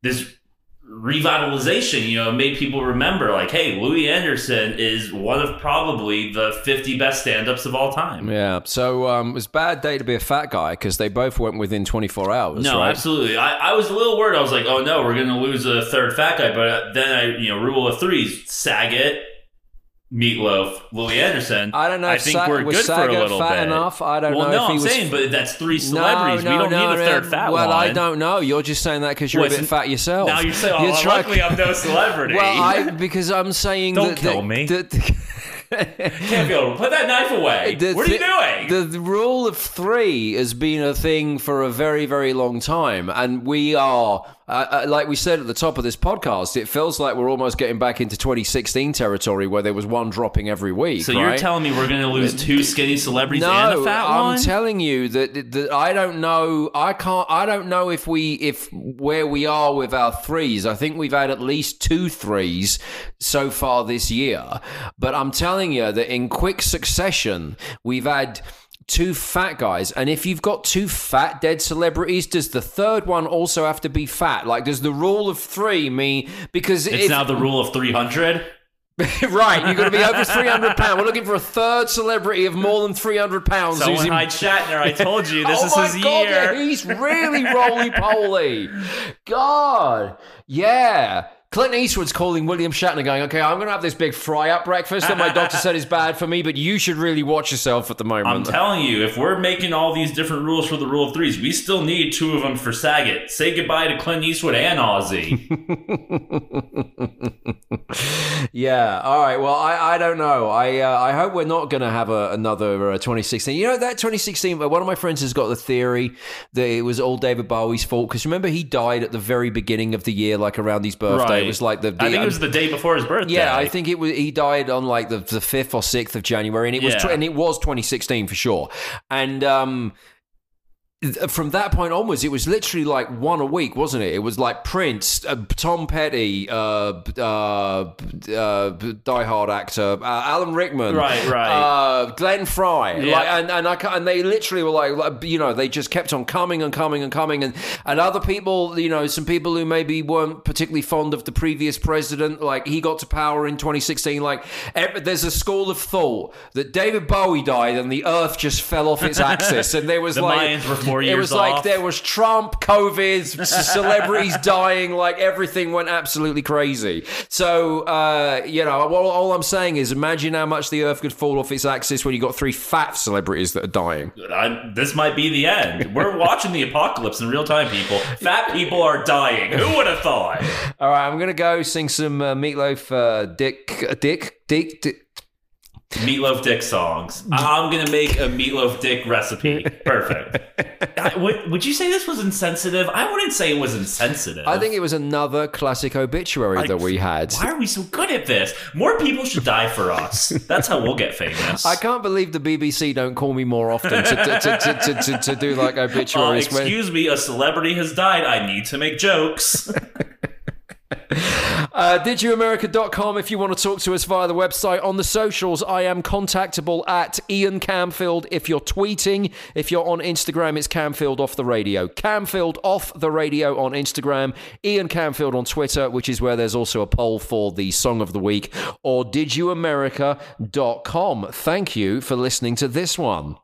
this revitalization, you know, made people remember like, hey, Louie Anderson is one of probably the 50 best stand-ups of all time. Yeah. So um, it was a bad day to be a fat guy because they both went within 24 hours. No, right? absolutely. I, I was a little worried. I was like, oh no, we're going to lose a third fat guy. But uh, then I, you know, rule of threes, Saget, Meatloaf, Louie Anderson. I don't know I think Sa- we're good for a little fat bit. enough? I don't well, know no, if he I'm was- saying, but that's three celebrities. No, we don't no, need a third fat well, one. I don't know. You're just saying that because you're a bit fat yourself. Now you're saying, oh, You're well, trying- luckily I'm no celebrity. Well, I because I'm saying Don't that, kill that- me. that- Can't be able to put that knife away. the what are you doing? The, the rule of three has been a thing for a very, very long time, and we are, uh, uh, like we said at the top of this podcast, it feels like we're almost getting back into 2016 territory where there was one dropping every week. so right? you're telling me we're going to lose two skinny celebrities no, and a fat I'm one? telling you that, that I don't know. I can't. I don't know if we, if where we are with our threes. I think we've had at least two threes so far this year. But I'm telling you that in quick succession, we've had. Two fat guys, and if you've got two fat dead celebrities, does the third one also have to be fat? Like, does the rule of three mean because it's if, now the rule of 300. right, you're going to be over 300 pounds. We're looking for a third celebrity of more than 300 pounds. Someone who's in- hide Shatner. I told you this oh is my his God, year. yeah, he's really roly poly. God, yeah. Clint Eastwood's calling William Shatner, going, "Okay, I'm going to have this big fry-up breakfast that my doctor said is bad for me, but you should really watch yourself at the moment." I'm telling you, if we're making all these different rules for the rule of threes, we still need two of them for Saget. Say goodbye to Clint Eastwood and Ozzy. Yeah. All right. Well, I, I don't know. I uh, I hope we're not going to have a, another uh, 2016. You know that 2016. One of my friends has got the theory that it was all David Bowie's fault because remember he died at the very beginning of the year, like around his birthday. It was like the. I think it was the day before his birthday. Yeah, I think it was. He died on like the the fifth or sixth of January, and it was Yeah. and it was 2016 for sure. And um, from that point onwards, it was literally like one a week, wasn't it? It was like Prince, uh, Tom Petty, uh, uh, uh, Die Hard actor, uh, Alan Rickman, Right, right. uh, Glenn Frey, Yeah. like, and and I and they literally were like, like, you know, they just kept on coming and coming and coming, and and other people, you know, some people who maybe weren't particularly fond of the previous president, like he got to power in 2016. Like, there's a school of thought that David Bowie died and the Earth just fell off its axis, and there was The like Four it years was like there was Trump, COVID, celebrities dying, like everything went absolutely crazy. So, uh, you know, all, all I'm saying is imagine how much the Earth could fall off its axis when you got three fat celebrities that are dying. I, this might be the end. We're watching the apocalypse in real time, people. Fat people are dying. Who would have thought? All right, I'm gonna go sing some uh, Meatloaf, uh, Dick, uh, Dick, Dick, Dick. Meatloaf Dick songs. I'm gonna make a Meatloaf Dick recipe. Perfect. I- would, would you say this was insensitive? I wouldn't say it was insensitive. I think it was another classic obituary that we had. Why are we so good at this? More people should die for us. That's how we'll get famous. I can't believe the BBC don't call me more often to, to, to, to, to, do like Uh, obituaries. when- excuse me, a celebrity has died. I need to make jokes. Uh, didyouamerica.com if you want to talk to us via the website. On the socials, I am contactable at Ian Camfield. If you're tweeting, if you're on Instagram, it's Camfield off the radio. Camfield off the radio on Instagram. Ian Camfield on Twitter, which is where there's also a poll for the song of the week. Or didyouamerica.com. Thank you for listening to this one.